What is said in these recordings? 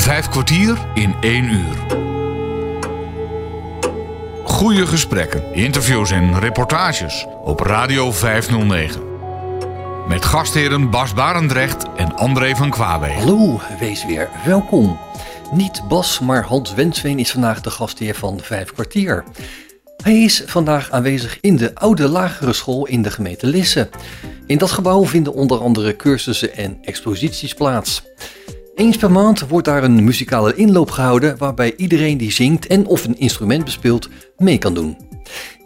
Vijf kwartier in één uur. Goede gesprekken, interviews en reportages op Radio 509. Met gastheren Bas Barendrecht en André van Kwaabee. Hallo, wees weer welkom. Niet Bas, maar Hans Wensveen is vandaag de gastheer van Vijf kwartier. Hij is vandaag aanwezig in de oude lagere school in de gemeente Lisse. In dat gebouw vinden onder andere cursussen en exposities plaats. Eens per maand wordt daar een muzikale inloop gehouden waarbij iedereen die zingt en of een instrument bespeelt mee kan doen.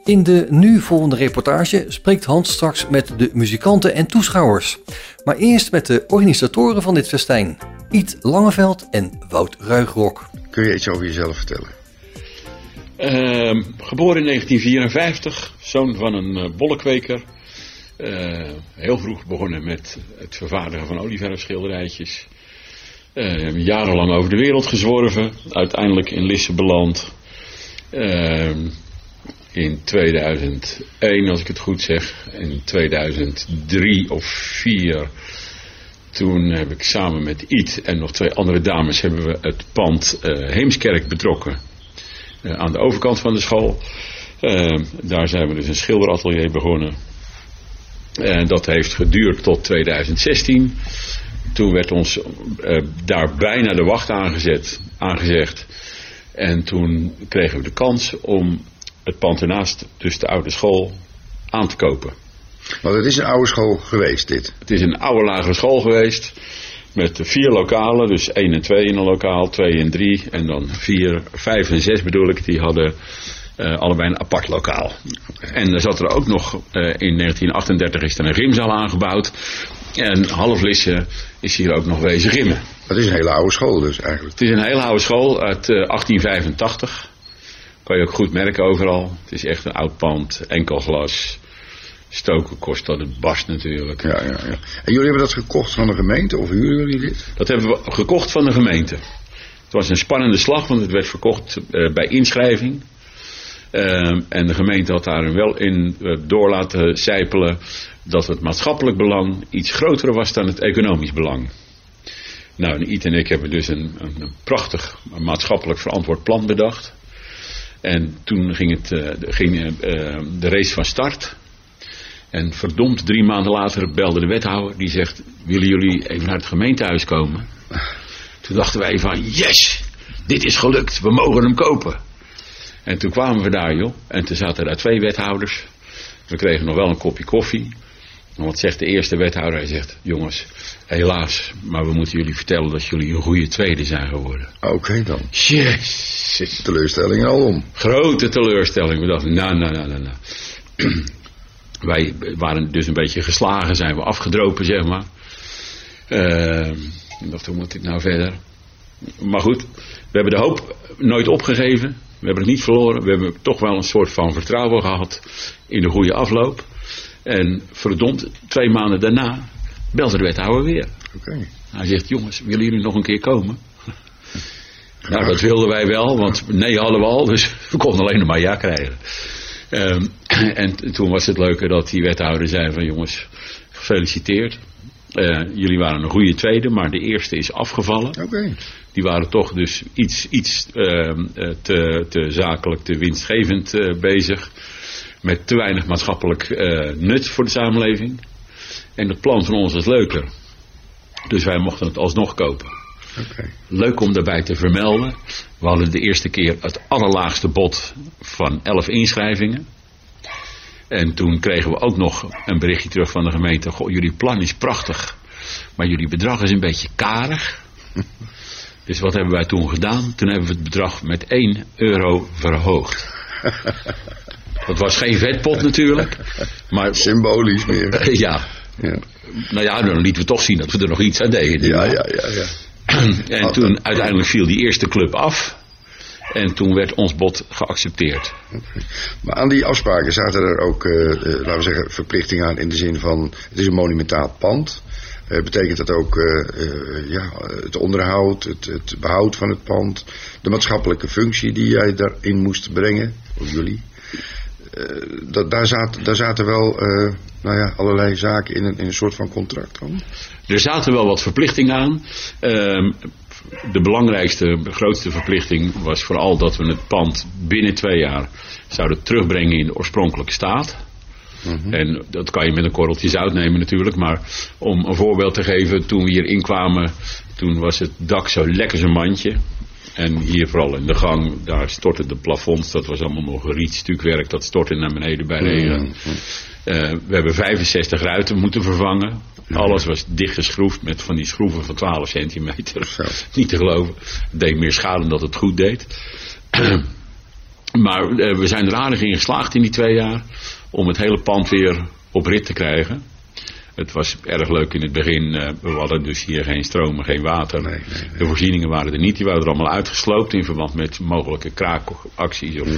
In de nu volgende reportage spreekt Hans straks met de muzikanten en toeschouwers. Maar eerst met de organisatoren van dit festijn, Iet Langeveld en Wout Ruigrok. Kun je iets over jezelf vertellen? Uh, geboren in 1954, zoon van een uh, bollekweker. Uh, heel vroeg begonnen met het vervaardigen van olieverfschilderijtjes. Uh, jarenlang over de wereld gezworven. Uiteindelijk in Lisse beland. Ehm, in 2001, als ik het goed zeg. In 2003 of 2004. Toen heb ik samen met Iet en nog twee andere dames hebben we het pand Heemskerk betrokken. aan de overkant van de school. Ehm, daar zijn we dus een schilderatelier begonnen. En dat heeft geduurd tot 2016. Toen werd ons uh, daar bijna de wacht aangezet, aangezegd. En toen kregen we de kans om het pand ernaast, dus de oude school, aan te kopen. Want het is een oude school geweest, dit? Het is een oude lagere school geweest. Met vier lokalen, dus 1 en 2 in een lokaal, 2 en 3. En dan 4, 5 en 6 bedoel ik, die hadden uh, allebei een apart lokaal. En er zat er ook nog, uh, in 1938 is er een gymzaal aangebouwd. En half Lisse is hier ook nog wezen gimmen. Dat is een hele oude school dus eigenlijk. Het is een hele oude school uit uh, 1885. Kan je ook goed merken overal. Het is echt een oud pand, enkel glas. Stoken kost dat het barst natuurlijk. Ja, ja, ja. En jullie hebben dat gekocht van de gemeente of huren jullie dit? Dat hebben we gekocht van de gemeente. Het was een spannende slag, want het werd verkocht uh, bij inschrijving. Uh, en de gemeente had daar wel in uh, door laten zijpelen dat het maatschappelijk belang iets groter was dan het economisch belang. Nou, en Iet en ik hebben dus een, een, prachtig maatschappelijk verantwoord plan bedacht. En toen ging, het, ging uh, de race van start. En verdomd, drie maanden later belde de wethouder. Die zegt, willen jullie even naar het gemeentehuis komen? Toen dachten wij van, yes, dit is gelukt, we mogen hem kopen. En toen kwamen we daar, joh. En toen zaten daar twee wethouders. We kregen nog wel een kopje koffie. En wat zegt de eerste wethouder? Hij zegt, jongens, helaas, maar we moeten jullie vertellen dat jullie een goede tweede zijn geworden. Oké okay, dan. Jezus. Teleurstelling al om. Grote teleurstelling. We dachten, nou, nou, nou, nou, nou. Wij waren dus een beetje geslagen, zijn we afgedropen, zeg maar. Uh, ik dacht, hoe moet ik nou verder? Maar goed, we hebben de hoop nooit opgegeven. We hebben het niet verloren. We hebben toch wel een soort van vertrouwen gehad in de goede afloop. En verdomd, twee maanden daarna belde de wethouder weer. Okay. Hij zegt, jongens, willen jullie nog een keer komen? nou, dat wilden wij wel, want nee hadden we al, dus we konden alleen nog maar ja krijgen. Um, en toen was het leuke dat die wethouder zei van jongens, gefeliciteerd. Uh, jullie waren een goede tweede, maar de eerste is afgevallen. Okay. Die waren toch dus iets, iets uh, te, te zakelijk, te winstgevend uh, bezig. Met te weinig maatschappelijk nut voor de samenleving. En het plan van ons was leuker. Dus wij mochten het alsnog kopen. Okay. Leuk om daarbij te vermelden. We hadden de eerste keer het allerlaagste bod van 11 inschrijvingen. En toen kregen we ook nog een berichtje terug van de gemeente. Goh, jullie plan is prachtig. Maar jullie bedrag is een beetje karig. Dus wat hebben wij toen gedaan? Toen hebben we het bedrag met 1 euro verhoogd. Dat was geen vetpot natuurlijk. Maar, Symbolisch meer. ja. ja. Nou ja, dan lieten we toch zien dat we er nog iets aan deden. Ja, ja, ja. ja. En toen uiteindelijk viel die eerste club af. En toen werd ons bod geaccepteerd. Maar aan die afspraken zaten er ook, uh, uh, laten we zeggen, verplichtingen aan in de zin van... het is een monumentaal pand. Uh, betekent dat ook ja, het onderhoud, het, het, behoud van het pand... de maatschappelijke functie die jij daarin moest brengen, of jullie... Dat, daar, zaten, daar zaten wel nou ja, allerlei zaken in een, in een soort van contract dan? Er zaten wel wat verplichtingen aan. Uh, de belangrijkste, grootste verplichting was vooral dat we het pand binnen twee jaar zouden terugbrengen in de oorspronkelijke staat. En dat kan je met een korreltje zout nemen natuurlijk. Maar om een voorbeeld te geven, toen we hier inkwamen, toen was het dak zo lekker zijn mandje. En hier vooral in de gang, daar stortte de plafonds, dat was allemaal nog rietstukwerk, dat stortte naar beneden bij regen. Eh, we hebben 65 ruiten moeten vervangen. Alles was dichtgeschroefd met van die schroeven van 12 centimeter. Niet te geloven. Het deed meer schade dan dat het goed deed. maar eh, we zijn er aardig in geslaagd in die twee jaar om het hele pand weer op rit te krijgen. Het was erg leuk in het begin. eh, we hadden dus hier geen stroom en geen water. Nee, nee, nee. De voorzieningen waren er niet. Die waren er allemaal uitgesloopt in verband met mogelijke kraakacties. Of...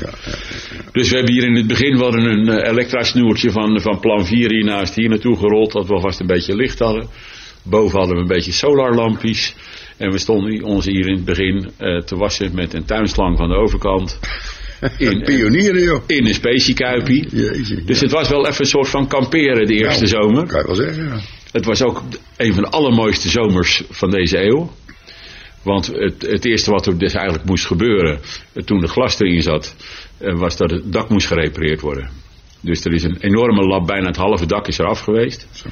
Dus we hebben hier in het begin wel een eh, elektrasnoertje van, van plan 4 hier naast hier naartoe gerold. Dat we alvast een beetje licht hadden. Boven hadden we een beetje solarlampjes. En we stonden ons hier in het begin eh, te wassen met een tuinslang van de overkant. In, Pionieren, joh. in een speciekuipie. Dus het was wel even een soort van kamperen de eerste Nou, zomer. Kan je wel zeggen, ja. Het was ook een van de allermooiste zomers van deze eeuw. Want het, het eerste wat er dus eigenlijk moest gebeuren toen de glas erin zat, eh, was dat het dak moest gerepareerd worden. Dus er is een enorme lab, bijna het halve dak is eraf geweest. Zo.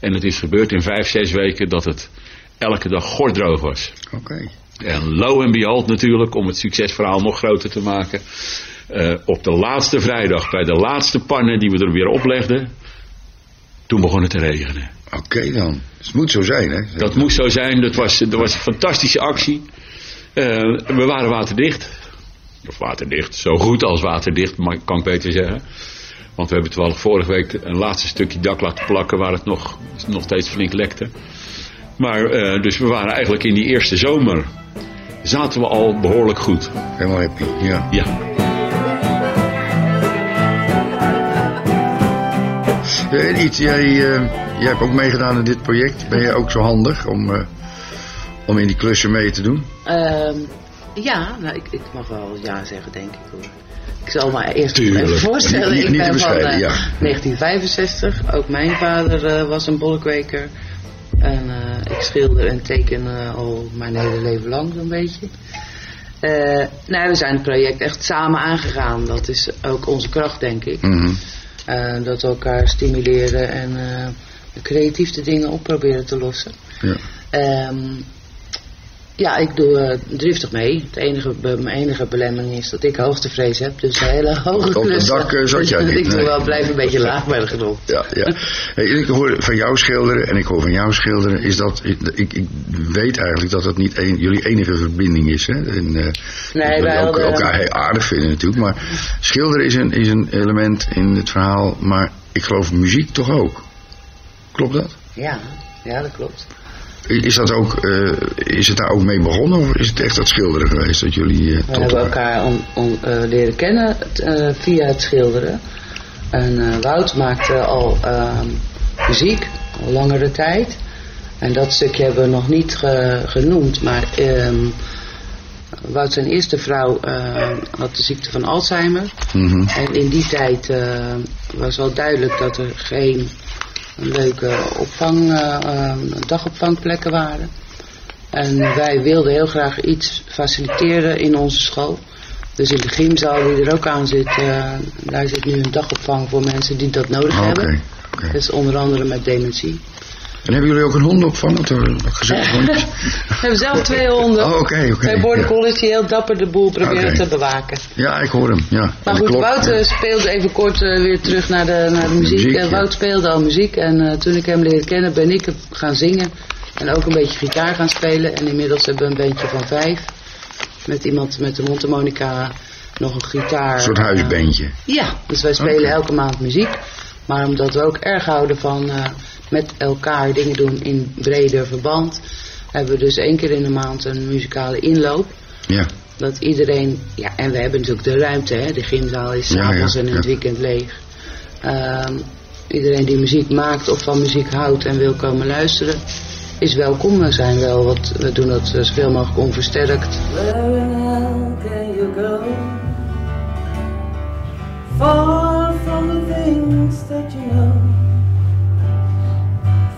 En het is gebeurd in vijf, zes weken dat het elke dag gordroog was. Oké. En lo en behold natuurlijk, om het succesverhaal nog groter te maken. eh, op de laatste vrijdag, bij de laatste pannen die we er weer oplegden, toen begon het te regenen. Oké dan. Dus het moet zo zijn, hè? Dat moest zo zijn, dat was, dat was een fantastische actie. Eh, we waren waterdicht. Of waterdicht, zo goed als waterdicht, maar kan ik beter zeggen. Want we hebben toevallig vorige week een laatste stukje dak laten plakken waar het nog, nog steeds flink lekte. Maar eh, dus we waren eigenlijk in die eerste zomer, zaten we al behoorlijk goed. Helemaal happy, ja. Ja. Eh, Edith, jij, eh, jij hebt ook meegedaan in dit project. Ben je ook zo handig om, eh, om in die klussen mee te doen? Ehm, ja, nou, ik, ik mag wel ja zeggen, denk ik hoor. Ik zal me eerst Tuurlijk. even voorstellen. Niet- ik niet te ben van ja. 1965. Ook mijn vader eh, was een bollekweker. En eh, ik schilder en teken eh, al mijn hele leven lang zo'n beetje. Eh, nou, we zijn het project echt samen aangegaan. Dat is ook onze kracht, denk ik. Mhm. Dat we elkaar stimuleren en eh, creatief de dingen op proberen te lossen. Ja. Ehm, ja, ik doe eh, driftig mee. Het enige, mijn enige belemmering is dat ik hoogtevrees heb. Dus een hele hoge Op het dak, eh, zat jij niet, ik doe wel, blijf een beetje laag bij de grond. Ja, ja. Hey, ik hoor van jou schilderen en ik hoor van jou schilderen. Is dat, ik, ik, ik weet eigenlijk dat dat niet een, jullie enige verbinding is. Hè? En, eh, Nee, we wij ook, hadden- elkaar heel aardig vinden natuurlijk. Maar schilderen is een, is een element in het verhaal. Maar ik geloof muziek toch ook. Klopt dat? Ja, ja, dat klopt. Is, dat ook, eh, is het daar ook mee begonnen of is het echt dat schilderen geweest dat jullie We tot hebben elkaar... on- on- eh, leren kennen via het schilderen. En Wout maakte al ehm, muziek, al langere tijd. En dat stukje hebben we nog niet ge- genoemd. Maar ehm, Wout zijn eerste vrouw had de ziekte van Alzheimer. Mhm. En in die tijd was wel duidelijk dat er geen leuke opvang, eh, eh, dagopvangplekken waren. En wij wilden heel graag iets faciliteren in onze school. Dus in de gymzaal die er ook aan zit, eh, daar zit nu een dagopvang voor mensen die dat nodig Oké, hebben. oké. Dus onder andere met dementie. En hebben jullie ook een hondenopvang? Want er worden gezegd hondjes. We hebben zelf twee honden. Oh, oké, oké. Twee border ja. die heel dapper de boel proberen te bewaken. Ja, ik hoor hem. Ja. Maar de goed, Wout ja. eh, speelde even kort eh, weer terug naar de, naar de muziek. muziek, Eh, ja. Wout speelde al muziek en eh, toen ik hem leerde kennen ben ik gaan zingen. En ook een beetje gitaar gaan spelen. En inmiddels hebben we een bandje van vijf. Met iemand met een mondharmonica, nog een gitaar. Een soort eh, huisbandje. ja, dus wij spelen elke maand muziek. Maar omdat we ook erg houden van eh, met elkaar dingen doen in breder verband, hebben we dus één keer in de maand een muzikale inloop. Ja. Dat iedereen, ja, en we hebben natuurlijk de ruimte, hè, de gymzaal is s'avonds ja, en in ja. het weekend leeg. Ehm, iedereen die muziek maakt of van muziek houdt en wil komen luisteren, is welkom. We zijn wel wat, we doen dat zoveel mogelijk onversterkt. Where in hell can you go? from the things that you know,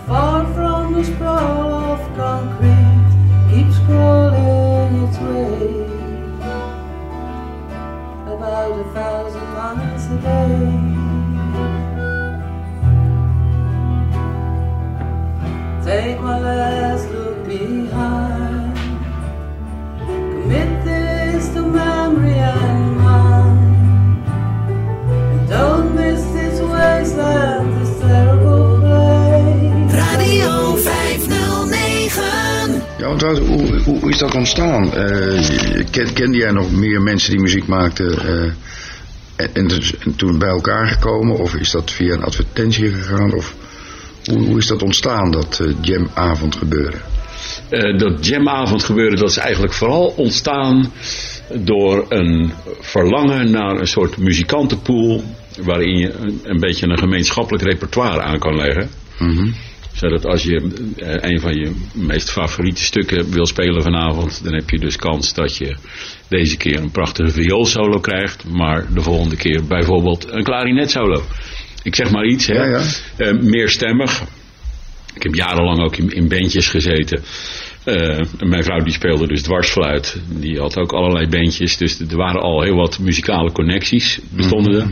far from the sprawl of concrete, keeps crawling its way about a thousand miles a day. Take my last look behind. Radio 509. Ja, want hoe, hoe is dat ontstaan? Eh, ken, kende jij nog meer mensen die muziek maakten? Eh, dus- en, toen bij elkaar gekomen? Of is dat via een advertentie gegaan? Of hoe, hoe is dat ontstaan, dat uh, jamavond gebeuren? Dat jamavond gebeuren, dat is eigenlijk vooral ontstaan door een verlangen naar een soort muzikantenpool waarin je een, een beetje een gemeenschappelijk repertoire aan kan leggen. Mhm. Zodat als je eh, een van je meest favoriete stukken wil spelen vanavond, dan heb je dus kans dat je deze keer een prachtige vioolsolo krijgt, maar de volgende keer bijvoorbeeld een klarinetsolo. Ik zeg maar iets, hè. Ja, ja. Eh, meerstemmig. Ik heb jarenlang ook in, in bandjes gezeten. Eh, mijn vrouw die speelde dus dwarsfluit. Die had ook allerlei bandjes. Dus er waren al heel wat muzikale connecties bestonden er.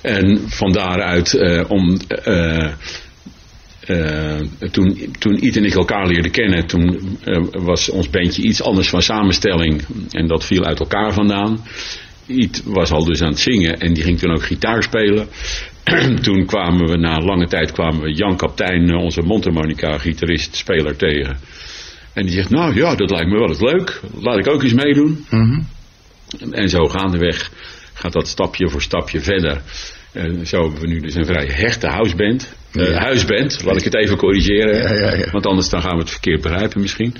En van daaruit eh, om... eh, toen, toen Iet en ik elkaar leerden kennen, toen was ons bandje iets anders van samenstelling. En dat viel uit elkaar vandaan. Iet was al dus aan het zingen en die ging toen ook gitaar spelen. toen kwamen we na lange tijd kwamen we Jan Kaptein, onze mondharmonica gitarist, speler tegen. En die zegt, nou ja, dat lijkt me wel eens leuk. Laat ik ook eens meedoen. Mhm. En, en zo gaandeweg gaat dat stapje voor stapje verder. En zo hebben we nu dus een vrij hechte houseband. Eh, Ja. huisband, laat ik het even corrigeren. Ja, ja, ja. Want anders dan gaan we het verkeerd begrijpen misschien.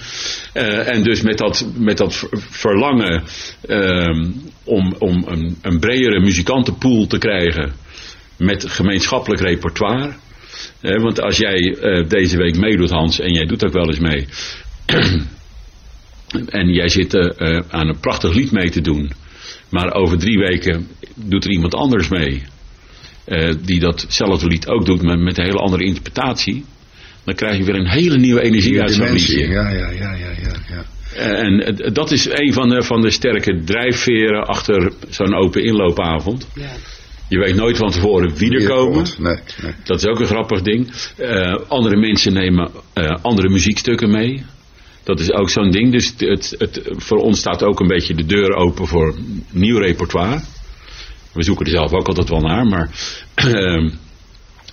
Eh, en dus met dat, met dat ver- verlangen ehm, om, om een, een bredere muzikantenpool te krijgen met gemeenschappelijk repertoire. Eh, want als jij eh, deze week meedoet Hans, en jij doet ook wel eens mee. en jij zit eh, eh, aan een prachtig lied mee te doen. Maar over drie weken doet er iemand anders mee. eh, die datzelfde lied ook doet, maar met een hele andere interpretatie. Dan krijg je weer een hele nieuwe energie Die uit zo'n liedje. ja, ja, ja, ja, ja. ja. Eh, En dat is een van de, van de sterke drijfveren achter zo'n open inloopavond. Ja. Je weet nooit van tevoren wie er komen. komt, Nee, nee. Dat is ook een grappig ding. Eh, andere mensen nemen eh, andere muziekstukken mee. Dat is ook zo'n ding. Dus het, het, voor ons staat ook een beetje de deur open voor nieuw repertoire. We zoeken er zelf ook altijd wel naar. Maar ehm,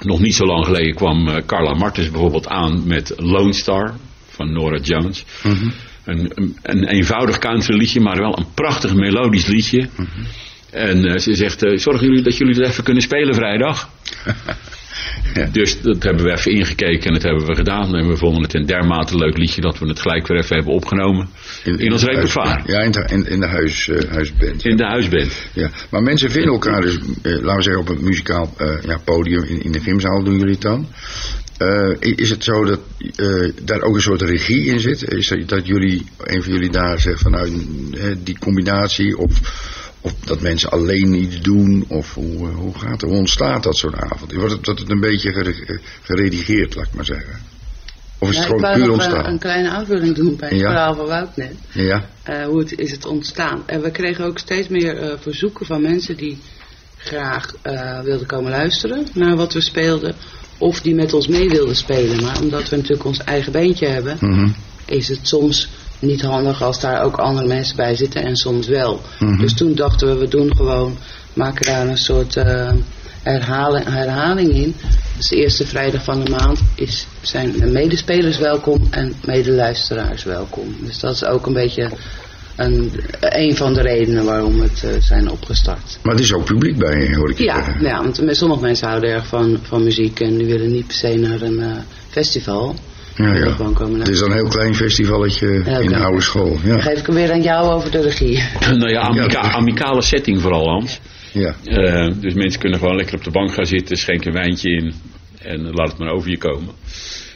nog niet zo lang geleden kwam eh, Carla Martens bijvoorbeeld aan met Lone Star van Nora Jones. Mhm. Een, een, een eenvoudig country liedje, maar wel een prachtig melodisch liedje. En eh, ze zegt, eh, zorgen jullie dat jullie dat even kunnen spelen vrijdag? Ja. Dus dat hebben we even ingekeken en dat hebben we gedaan. En we vonden het een dermate leuk liedje dat we het gelijk weer even hebben opgenomen. In ons repertoire. Ja, in de, in, de huis, eh, huisband. In de huisband. Ja, maar mensen vinden elkaar dus, eh, laten we zeggen, op een muzikaal eh, ja, podium in, in de gymzaal doen jullie het dan. Is het zo dat daar ook een soort regie in zit? Is dat, dat jullie, een van jullie daar zegt van nou, die combinatie of, of dat mensen alleen iets doen? Of hoe, eh, hoe gaat het? Hoe ontstaat dat soort avond? Wordt het, dat het een beetje gere- geredigeerd, laat ik maar zeggen? Of is Ja, het ik gewoon wou puur nog eh, ontstaan? een kleine aanvulling doen bij het Ja. verhaal van Wout net. Ja, Eh, hoe het, is het ontstaan? En we kregen ook steeds meer eh, verzoeken van mensen die graag eh, wilden komen luisteren naar wat we speelden. Of die met ons mee wilden spelen. Maar omdat we natuurlijk ons eigen beentje hebben, mhm. is het soms niet handig als daar ook andere mensen bij zitten en soms wel. Mhm. Dus toen dachten we, we doen gewoon, maken daar een soort eh, herhaling, herhaling in. Dus de eerste vrijdag van de maand is, zijn de medespelers welkom en medeluisteraars welkom. Dus dat is ook een beetje een, een van de redenen waarom het eh, zijn opgestart. maar er is ook publiek bij, hoor ik Ja, zeggen. ja, want sommige mensen houden erg van, van muziek en die willen niet per se naar een eh, festival. Ja, ja. gewoon komen Het is dan een heel klein festivalletje in de oude school. Dan Ja, geef ik hem weer aan jou over de regie. nou ja, amica- Ja. amicale setting vooral Hans. ja. Eh, dus mensen kunnen gewoon lekker op de bank gaan zitten, schenken een wijntje in en laat het maar over je komen.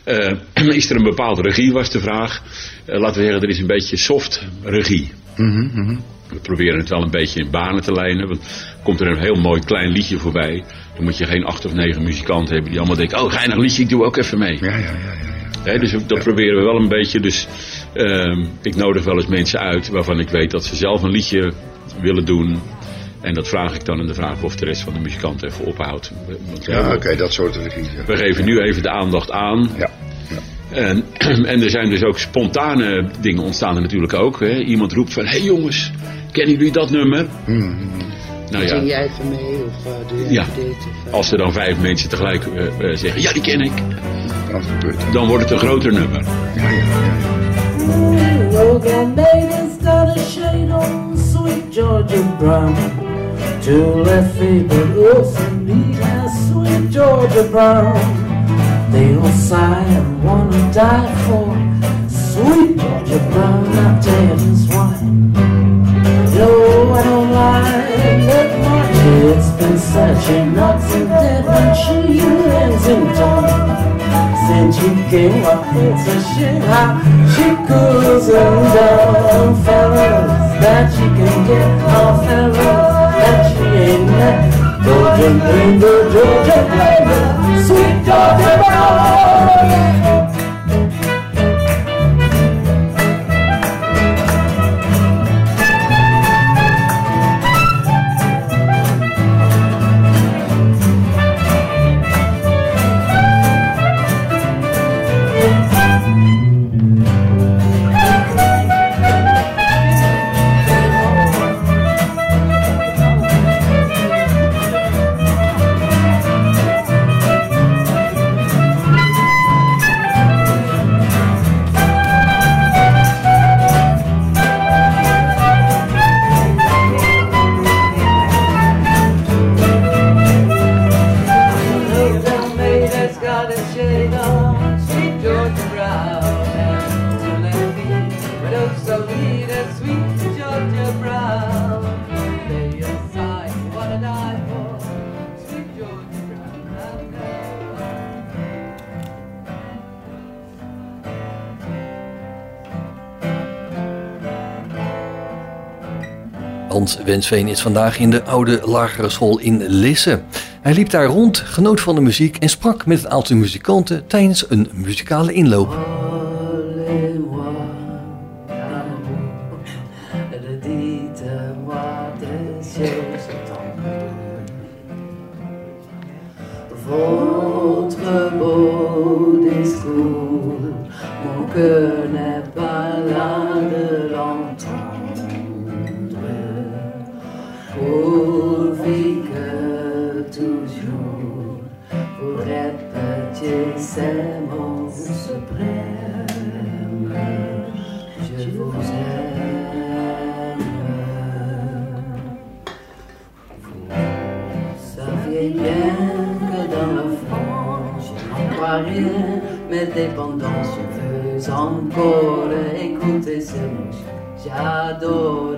Eh, is er een bepaalde regie, was de vraag. Eh, laten we zeggen, er is een beetje soft regie. Mhm, mhm. We proberen het wel een beetje in banen te lijnen. Want komt er een heel mooi klein liedje voorbij. Dan moet je geen acht of negen muzikanten hebben die allemaal denken... oh, geinig liedje, ik doe ook even mee. Ja, ja, ja, ja. dus dat proberen we wel een beetje. Dus ehm, ik nodig wel eens mensen uit waarvan ik weet dat ze zelf een liedje willen doen. En dat vraag ik dan in de vraag of de rest van de muzikanten even ophoudt. Want Ja, oké, dat soort ja. We geven nu even de aandacht aan. Ja. En, en er zijn dus ook spontane dingen ontstaan er natuurlijk ook. Hè. Iemand roept van, hé hey jongens, kennen jullie dat nummer? Mhm. Nou Zing ja, jij even mee of eh, doe jij Ja. even dit? Of, eh, als er dan vijf mensen tegelijk eh, zeggen, ja die ken ik. Dat gebeurt. Dan wordt het een groter nummer. Ja, ja, ja. ja. yoga maidens got a shade on sweet Georgia Brown. Two left feet, but also need as sweet Georgia Brown. They all sigh and wanna die for sweet Georgia Brown. I tell you this why. No, I don't like that much. It's been such a nuts and dead when she lands in town. Since she came up, it's a shit how she cools them down. Fellas that she can get, oh fellas that she ain't met. Georgia Georgia Linda, sweet Georgia Brown. Wensveen is vandaag in de oude lagere school in Lisse. Hij liep daar rond, genoot van de muziek en sprak met een aantal muzikanten tijdens een muzikale inloop. Ces mots suprêmes. Je vous aime. Vous saviez bien que dans le fond, je n'en crois rien, mais dépendant, je veux encore écouter ces mots. J'adore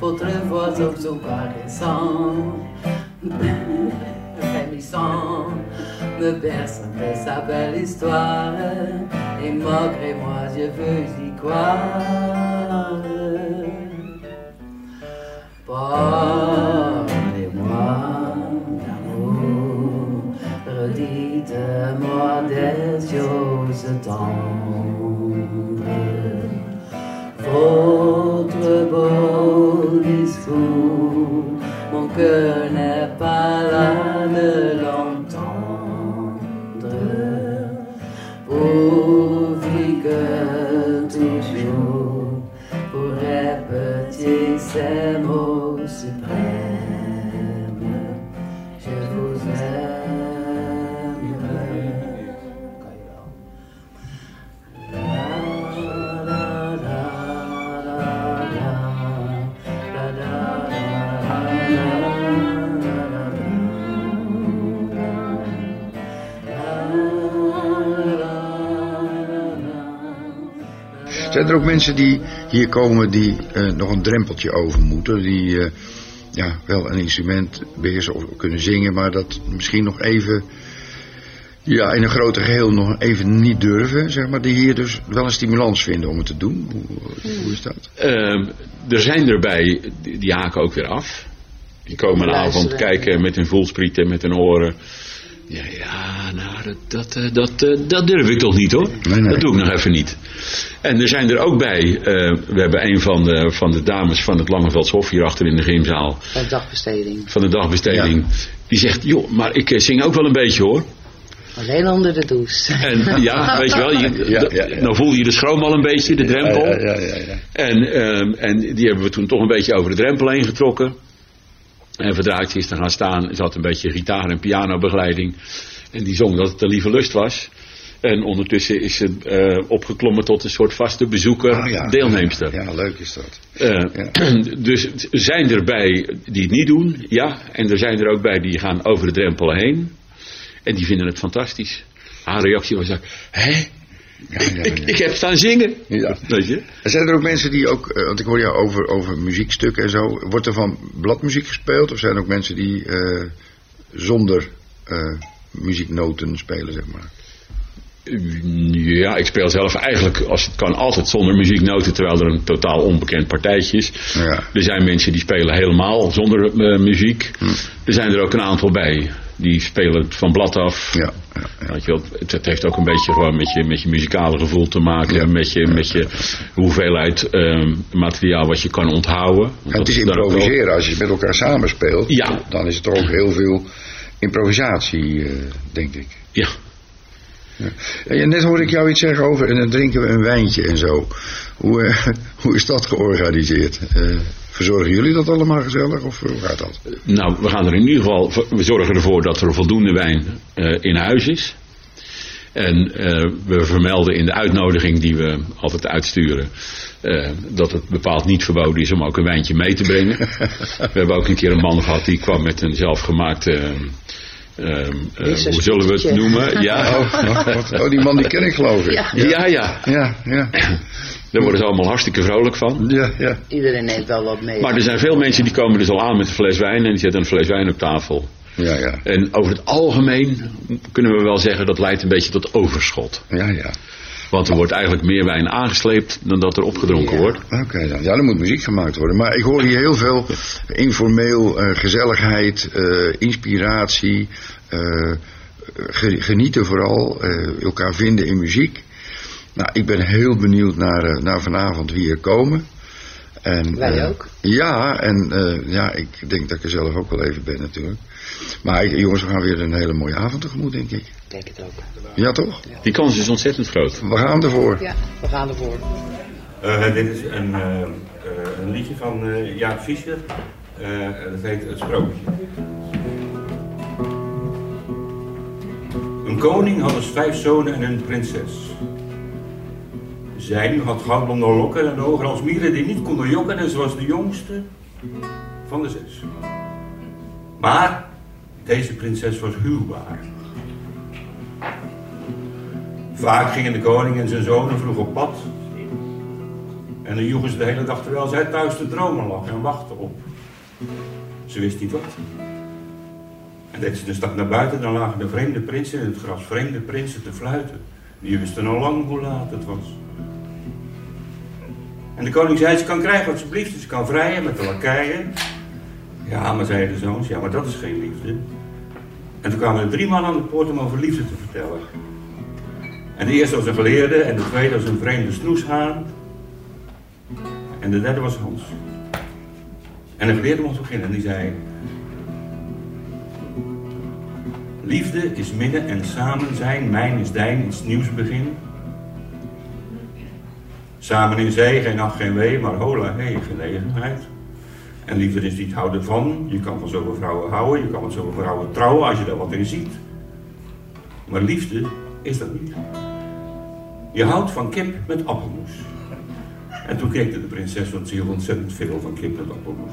votre voix au son frémissant, me de sa belle histoire, et malgré moi, je veux y croire. Parlez-moi d'amour, redites-moi des choses tendres. Votre beau discours, mon cœur n'est mensen die hier komen die eh, nog een drempeltje over moeten? Die eh, ja, wel een instrument beheersen of kunnen zingen, maar dat misschien nog even ja, in een groter geheel nog even niet durven, zeg maar. Die hier dus wel een stimulans vinden om het te doen. Hoe, hoe is dat? Ehm, er zijn erbij, die, haken ook weer af. Die komen een avond kijken met hun voelsprieten, met hun oren. Ja, ja nou, dat, dat, eh, dat, eh, dat durf ik toch niet hoor. Nee, nee. Dat doe ik nog even niet. En er zijn er ook bij, eh, we hebben een van de, van de dames van het Langeveldshof hier achter in de gymzaal, Bij dagbesteding. van de dagbesteding. Die zegt, joh, maar ik zing ook wel een beetje hoor. Alleen onder de douche. En ja, weet je wel, je, Ja, ja, ja. nou voel je de schroom al een beetje, de drempel. Ja, ja, ja, ja. En, ehm, en die hebben we toen toch een beetje over de drempel heen getrokken. En Verdraaitje is te gaan staan. Ze had een beetje gitaar- en pianobegeleiding. En die zong dat het de lieve lust was. En ondertussen is ze eh, opgeklommen tot een soort vaste bezoeker, Ah, ja. deelnemster. Ja, leuk is dat. Eh, dus er zijn er bij die het niet doen, ja. En er zijn er ook bij die gaan over de drempel heen. En die vinden het fantastisch. Haar reactie was ook, hè? Ja, ja, Ik, ja. ik heb staan zingen. Ja. Weet je? Er zijn er ook mensen die ook, eh, want ik hoor jou over, over muziekstukken en zo. Wordt er van bladmuziek gespeeld? Of zijn er ook mensen die eh, zonder eh, muzieknoten spelen, zeg maar? Ja, ik speel zelf eigenlijk, als het kan, altijd zonder muzieknoten, terwijl er een totaal onbekend partijtje is. Ja. Er zijn mensen die spelen helemaal zonder muziek. Er zijn er ook een aantal bij. Die spelen het van blad af. Ja, ja, ja. Weet je wel, het, het heeft ook een beetje gewoon met je, met je muzikale gevoel te maken. Met, je, met je hoeveelheid ehm, materiaal wat je kan onthouden. Het is ook improviseren. Als je met elkaar samenspeelt, Ja. dan is het toch ook heel veel improvisatie, eh, denk ik. Ja. En net hoorde ik jou iets zeggen over, en dan drinken we een wijntje en zo. Hoe, eh, hoe is dat georganiseerd? Eh, verzorgen jullie dat allemaal gezellig, of hoe gaat dat? Nou, we gaan er in ieder geval, we zorgen ervoor dat er voldoende wijn eh, in huis is. En eh, we vermelden in de uitnodiging die we altijd uitsturen, eh, dat het bepaald niet verboden is om ook een wijntje mee te brengen. we hebben ook een keer een man gehad die kwam met een zelfgemaakte, eh, eh, eh, hoe zullen we het noemen? Ja, Oh, oh, wat- oh, die man die ken ik geloof ik. Ja. ja, ja. Ja, ja, Daar worden ze allemaal hartstikke vrolijk van. ja, ja. Iedereen neemt wel wat mee. Maar er zijn veel mensen die komen dus al aan met een fles wijn en die zetten een fles wijn op tafel. Ja, ja, En over het algemeen kunnen we wel zeggen dat leidt een beetje tot overschot. ja, ja. Want er wordt eigenlijk meer wijn aangesleept dan dat er opgedronken Ja. wordt. Oké dan. Ja, er moet muziek gemaakt worden. Maar ik hoor hier heel veel informeel, eh, gezelligheid, eh, inspiratie, eh, ge- genieten vooral, eh, elkaar vinden in muziek. Nou, ik ben heel benieuwd naar, naar vanavond wie er komen. En, Wij eh, ook. Ja, en eh, ja, ik denk dat ik er zelf ook wel even ben natuurlijk. Maar jongens, we gaan weer een hele mooie avond tegemoet, denk ik. Ik denk het ook. Ja, toch? Die kans is ontzettend groot. We gaan ervoor. Ja, we gaan ervoor. Eh, dit is een, eh, eh, een liedje van eh Jaap Fischer. Eh, dat heet Het Sprookje. Een koning had dus vijf zonen en een prinses. Zij nu had goudblonde lokken en ogen als mieren die niet konden jokken en ze was de jongste van de zes. Maar deze prinses was huwbaar. Vaak gingen de koning en zijn zonen vroeg op pad en dan joegen ze de hele dag terwijl zij thuis te dromen lag en wachtte op. Ze wist niet wat. En deed ze een stap naar buiten, dan lagen de vreemde prinsen in het gras, vreemde prinsen te fluiten. Die wisten al lang hoe laat het was. En de koning zei, ze kan krijgen wat ze blieft, ze kan vrijen met de lakeien. Ja, maar zeiden de zoons, ja, maar dat is geen liefde. En toen kwamen er drie mannen aan de poort om over liefde te vertellen. En de eerste was een geleerde en de tweede was een vreemde snoeshaan. En de derde was Hans. En de geleerde mocht beginnen en die zei... Liefde is midden en samen zijn, mijn is dijn, iets nieuws begin. Samen in zee, geen nacht, geen wee, maar hola, hey, gelegenheid. En liefde is niet houden van, je kan van zoveel vrouwen houden, je kan met zoveel vrouwen trouwen als je daar wat in ziet. Maar liefde is dat niet. Je houdt van kip met appelmoes. En toen keek de prinses, want ze hield ontzettend veel van kip met appelmoes.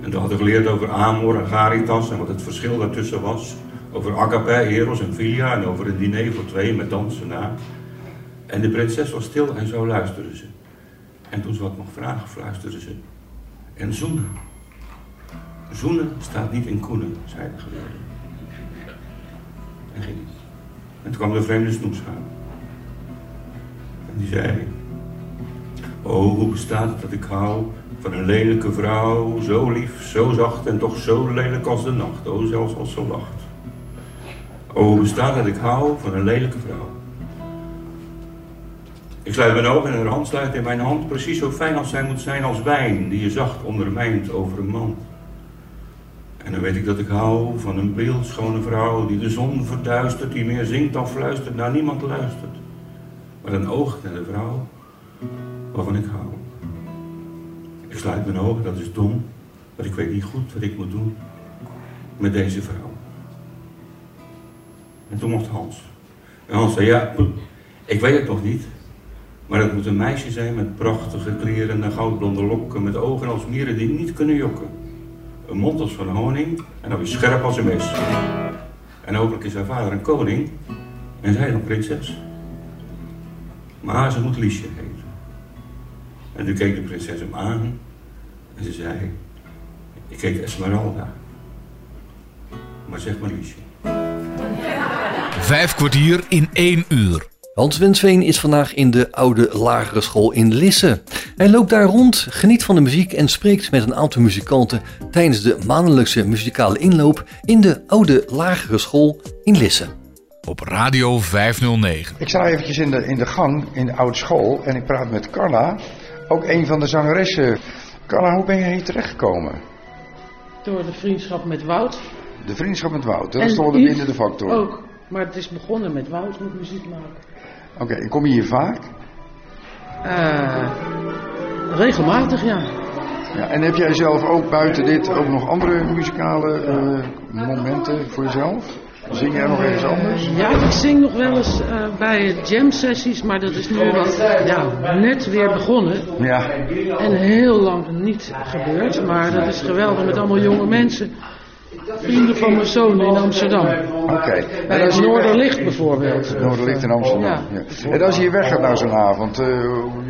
En toen had hij geleerd over Amor en Garitas en wat het verschil daartussen was. Over agape, eros en filia en over een diner voor twee met dansen na. En de prinses was stil en zo luisterde ze. En toen ze wat mocht vragen, fluisterde ze. En zoenen. Zoenen staat niet in koenen, zei de geleerde. En ging. En toen kwam de vreemde snoepschuim. En die zei... Oh, hoe bestaat het dat ik hou van een lelijke vrouw, zo lief, zo zacht en toch zo lelijk als de nacht, oh, zelfs als ze lacht. Oh, hoe bestaat het dat ik hou van een lelijke vrouw. Ik sluit mijn ogen en haar hand sluit in mijn hand, precies zo fijn als zij moet zijn als wijn, die je zacht ondermijnt over een mand. En dan weet ik dat ik hou van een beeldschone vrouw, die de zon verduistert, die meer zingt dan fluistert, naar niemand luistert. Maar een oog naar de vrouw waarvan ik hou. Ik sluit mijn ogen, dat is dom, maar ik weet niet goed wat ik moet doen met deze vrouw. En toen mocht Hans. En Hans zei, ja, ik weet het nog niet. Maar het moet een meisje zijn met prachtige kleren en goudblonde lokken, met ogen als mieren die niet kunnen jokken. Een mond als van honing en dan weer scherp als een mes. En hopelijk is haar vader een koning en zij een prinses. Maar ze moet Liesje heten. En toen keek de prinses hem aan en ze zei, ik heet Esmeralda. Maar zeg maar Liesje. Vijf kwartier in één uur. Hans Wensveen is vandaag in de oude lagere school in Lisse. Hij loopt daar rond, geniet van de muziek en spreekt met een aantal muzikanten tijdens de maandelijkse muzikale inloop in de oude lagere school in Lisse. Op Radio 509. Ik sta eventjes in de, in de gang in de oude school en ik praat met Carla, ook een van de zangeressen. Carla, hoe ben je hier terechtgekomen? Door de vriendschap met Wout. De vriendschap met Wout, dat Yves binnen de factor. Ook. Maar het is begonnen met Wout met muziek maken. Oké, en kom je hier vaak? Eh, regelmatig, ja. Ja, en heb jij zelf ook buiten dit ook nog andere muzikale eh, momenten voor jezelf? Zing jij nog ergens anders? Ja, ik zing nog wel eens eh, bij jam sessies, maar dat is nu wat, ja, net weer begonnen. Ja, En heel lang niet gebeurd, maar dat is geweldig met allemaal jonge mensen. Vrienden van mijn zoon in Amsterdam. oké. En als Noorderlicht bijvoorbeeld. Noorderlicht in Amsterdam. Ja. Ja. En als je hier weg gaat naar zo'n avond, eh,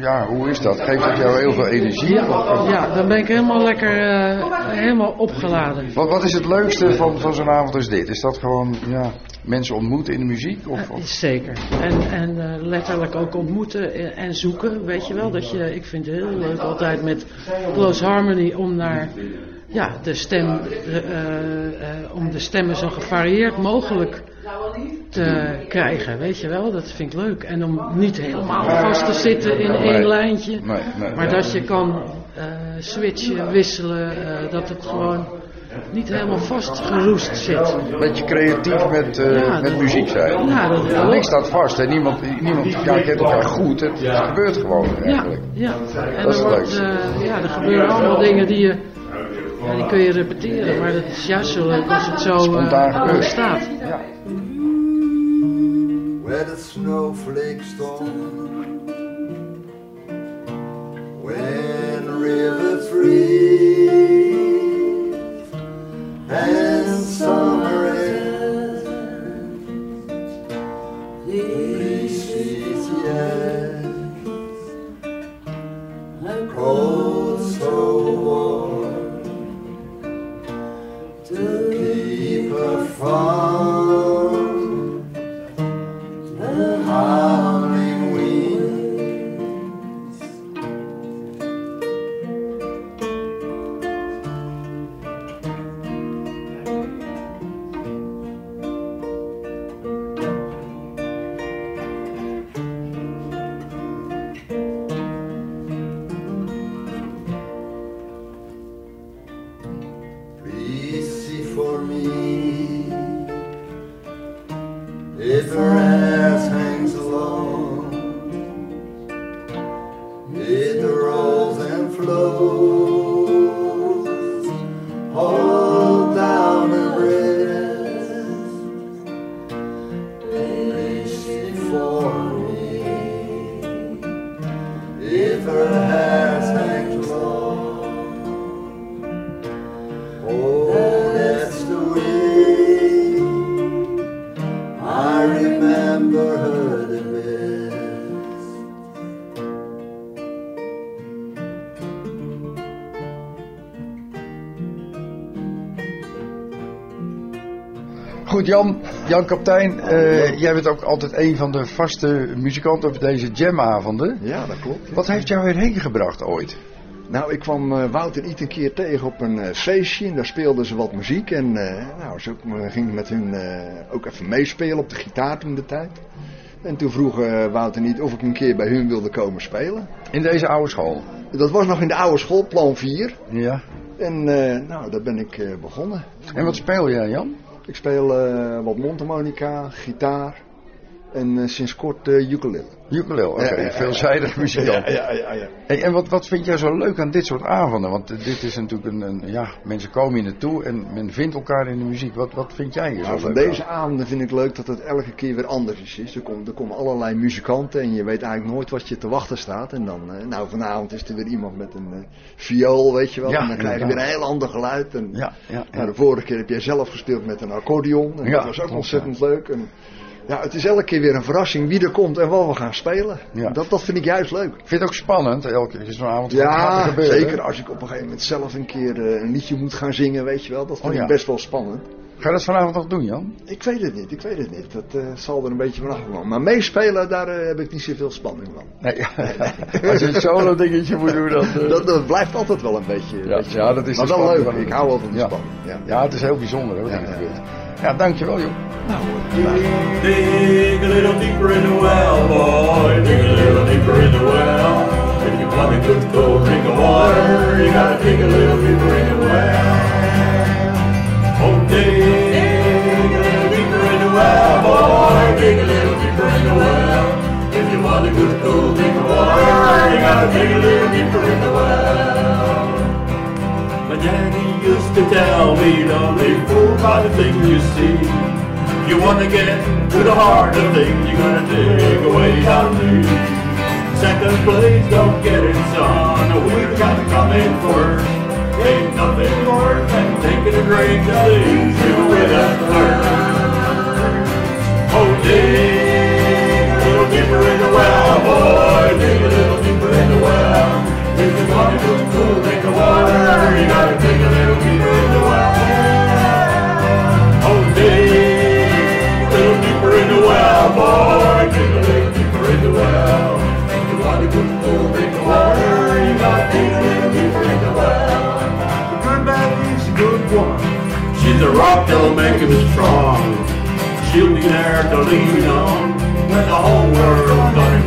ja, hoe is dat? Geeft dat jou heel veel energie? Ja, dan ben ik helemaal lekker, eh, helemaal opgeladen. Wat, wat is het leukste van, van zo'n avond als dit? Is dat gewoon ja, mensen ontmoeten in de muziek? Of, of- Zeker. En, en eh, letterlijk ook ontmoeten en- en zoeken, weet je wel. Dat je, ik vind het heel leuk altijd met Close Harmony om naar ja, de stem, eh, eh, om de stemmen zo gevarieerd mogelijk te krijgen, weet je wel. Dat vind ik leuk. En om niet helemaal vast te zitten in één lijntje. Maar ja. dat je kan eh, switchen, wisselen, dat het gewoon niet helemaal vastgeroest zit. Een beetje creatief met, Ja, met muziek zijn. Ja, dat. Niks staat vast. Hè? Niemand, niemand ja, kent elkaar goed. Het, het gebeurt gewoon Ja, eigenlijk. ja. En Dat is er, het wordt, ja, er gebeuren allemaal dingen die je. Ja, die kun je repeteren, maar dat is juist zo leuk als het zo eh, Spontaan gebeurt. ontstaat. Ja. where the snowflakes fall. When the river frees 아. Jan, Jan Kaptein, eh, jij bent ook altijd een van de vaste muzikanten op deze jamavonden. Ja, dat klopt. Wat heeft jou hierheen gebracht ooit? Nou, ik kwam eh, Wouter Iet een keer tegen op een eh, feestje en daar speelden ze wat muziek. En nou, zo ging ik met hun ook even meespelen op de gitaar toen de tijd. En toen vroeg Wouter niet of ik een keer bij hun wilde komen spelen. In deze oude school? Dat was nog in de oude school, plan 4. Ja. En nou, daar ben ik begonnen. En wat speel jij, Jan? Ik speel eh, wat mondharmonica, gitaar En eh, sinds kort eh ukulele. Ukulele, oké. Ja, ja, ja. Veelzijdig muzikant. Ja, ja, ja. Hey, en wat, wat vind jij zo leuk aan dit soort avonden? Want eh, dit is natuurlijk een, een ja, mensen komen hier naartoe en men vindt elkaar in de muziek. Wat, wat vind jij hier zo Nou, van leuk deze avonden vind ik leuk dat het elke keer weer anders is. Er komen, er komen allerlei muzikanten en je weet eigenlijk nooit wat je te wachten staat. En dan, nou vanavond is er weer iemand met een viool, weet je wel. Ja, en dan krijg je weer een heel ander geluid. En, Ja, ja, ja. Nou, de vorige keer heb jij zelf gespeeld met een accordeon. En Ja, dat was ook ontzettend leuk. En, ja, het is elke keer weer een verrassing wie er komt en wat we gaan spelen. Ja. Dat, dat vind ik juist leuk. Ik vind het ook spannend, elke keer zo'n avond. Gaat Ja, er gebeuren? zeker als ik op een gegeven moment zelf een keer eh, een liedje moet gaan zingen, weet je wel. Dat vind Oh, ja. ik best wel spannend. Ga je dat vanavond nog doen, Jan? Ik weet het niet, ik weet het niet. Dat eh, zal er een beetje van afkomen. Maar meespelen, daar eh, heb ik niet zoveel spanning van. Nee, als je een solo dingetje moet doen, dan... Dat, dat blijft altijd wel een beetje. ja, beetje ja, dat is maar wel leuk, ik hou wel van de Ja. spanning. Ja. Het is heel bijzonder hè, wat er gebeurt. Ja, dankjewel joh. Dig a little deeper in the well, boy. Dig a little deeper in the well. If you want a good cold drink of water, you gotta dig a little deeper in the well. Oh, dig a little deeper in the well, boy. Dig a little deeper in the well. If you want a good cold drink of water, you gotta dig a little deeper in the well. My daddy used to tell me, don't be fooled by the things you see. You wanna get to the heart of things, you gotta dig away down deep. Second place, don't get it, son. We've got to come in first. Ain't nothing worse than taking a drink that leaves you with a thirst. Oh, dig a little deeper in the well, boy. Dig a little deeper in the well. If you want a good cool you gotta a little deeper in the well. Oh, little deeper in the well, boy. Dig a little deeper in the well. You drink of water, you gotta dig a little deeper in the well. The good a good. She's a rock that'll make him strong. She'll be there to lean on when the whole world's. Ain't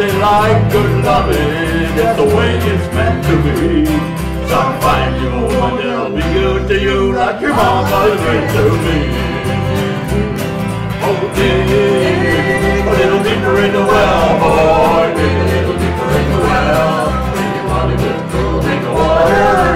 nothing like good loving, that's the way it's meant to be. So find you woman that'll be good to you like your mama's been to me. Oh, dig a little deeper in the well, boy, dig a little deeper in the well. If you want good cool drink of water,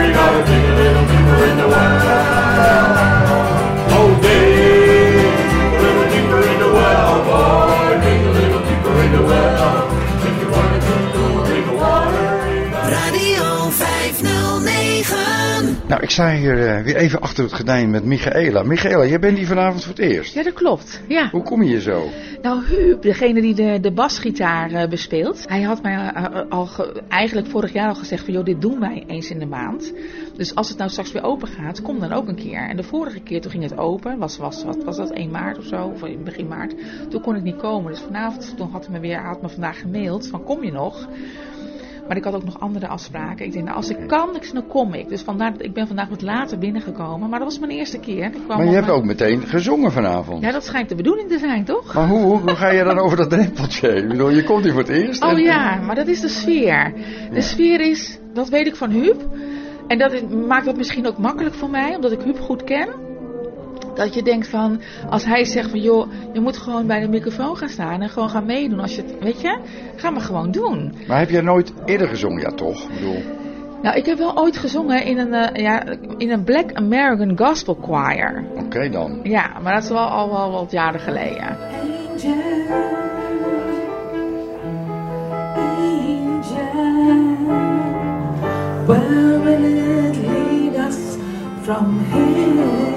sta hier eh, weer even achter het gordijn met Michaela. Michaela, jij bent hier vanavond voor het eerst. Ja, dat klopt. Ja. Hoe kom je hier zo? Nou, Huub, degene die de, de basgitaar eh, bespeelt, hij had mij eh, al ge- eigenlijk vorig jaar al gezegd van, joh, dit doen wij eens in de maand. Dus als het nou straks weer open gaat, kom dan ook een keer. En de vorige keer, toen ging het open, was, was, wat was dat, 1 maart of zo, of in begin maart. Toen kon ik niet komen. Dus vanavond, toen had hij me weer, had me vandaag gemaild van, kom je nog? Maar ik had ook nog andere afspraken. Ik denk, nou, als ik kan, ik, dan kom ik. Dus vandaar dat ik ben vandaag wat later binnengekomen. Maar dat was mijn eerste keer. Ik kwam Maar je hebt mijn- ook meteen gezongen vanavond. Ja, dat schijnt de bedoeling te zijn, toch? Maar hoe, hoe, hoe ga je dan over dat drempeltje? Ik bedoel, je komt hier voor het eerst. en- Oh ja, maar dat is de sfeer. De sfeer is, dat weet ik van Huub. En dat is- maakt het misschien ook makkelijk voor mij, omdat ik Huub goed ken. Dat je denkt van, als hij zegt van joh, je moet gewoon bij de microfoon gaan staan en gewoon gaan meedoen. Als je het, weet je, ga maar gewoon doen. Maar heb jij nooit eerder gezongen? Ja, toch? Ik bedoel, Nou, ik heb wel ooit gezongen in een, eh, ja, in een Black American Gospel Choir. oké dan. Ja, maar dat is wel al wel wat jaren geleden. Where will it lead us from here?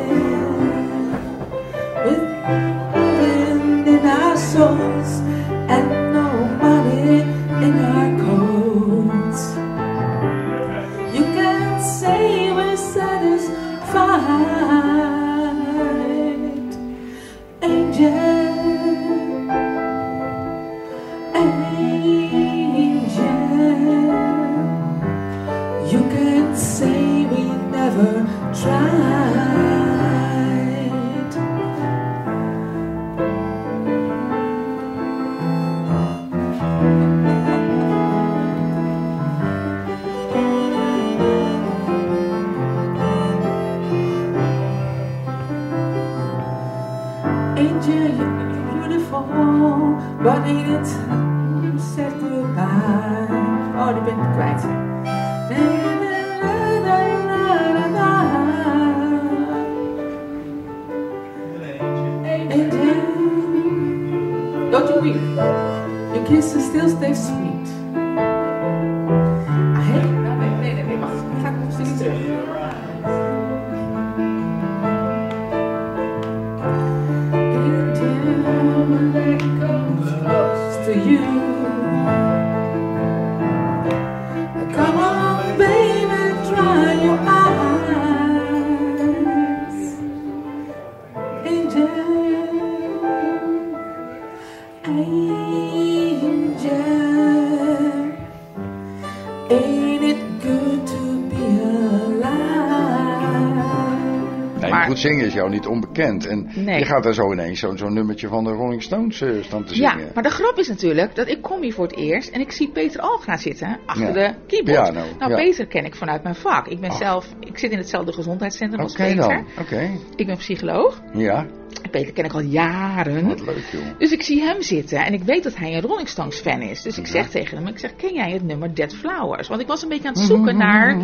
Zingen is jou niet onbekend. En Nee. je gaat daar zo ineens zo'n zo'n nummertje van de Rolling Stones eh, staan te Ja, zingen. maar de grap is natuurlijk dat ik kom hier voor het eerst en ik zie Peter Algra zitten achter Ja. de keyboard. Nou, ja. Peter ken ik vanuit mijn vak. Ik ben Ach. zelf, ik zit in hetzelfde gezondheidscentrum als Peter. oké. Ik ben psycholoog. Ja, Peter ken ik al jaren. wat leuk joh. Dus ik zie hem zitten en ik weet dat hij een Rolling Stones fan is. Dus ik zeg tegen hem, ik zeg, ken jij het nummer Dead Flowers? Want ik was een beetje aan het zoeken Mhm, naar...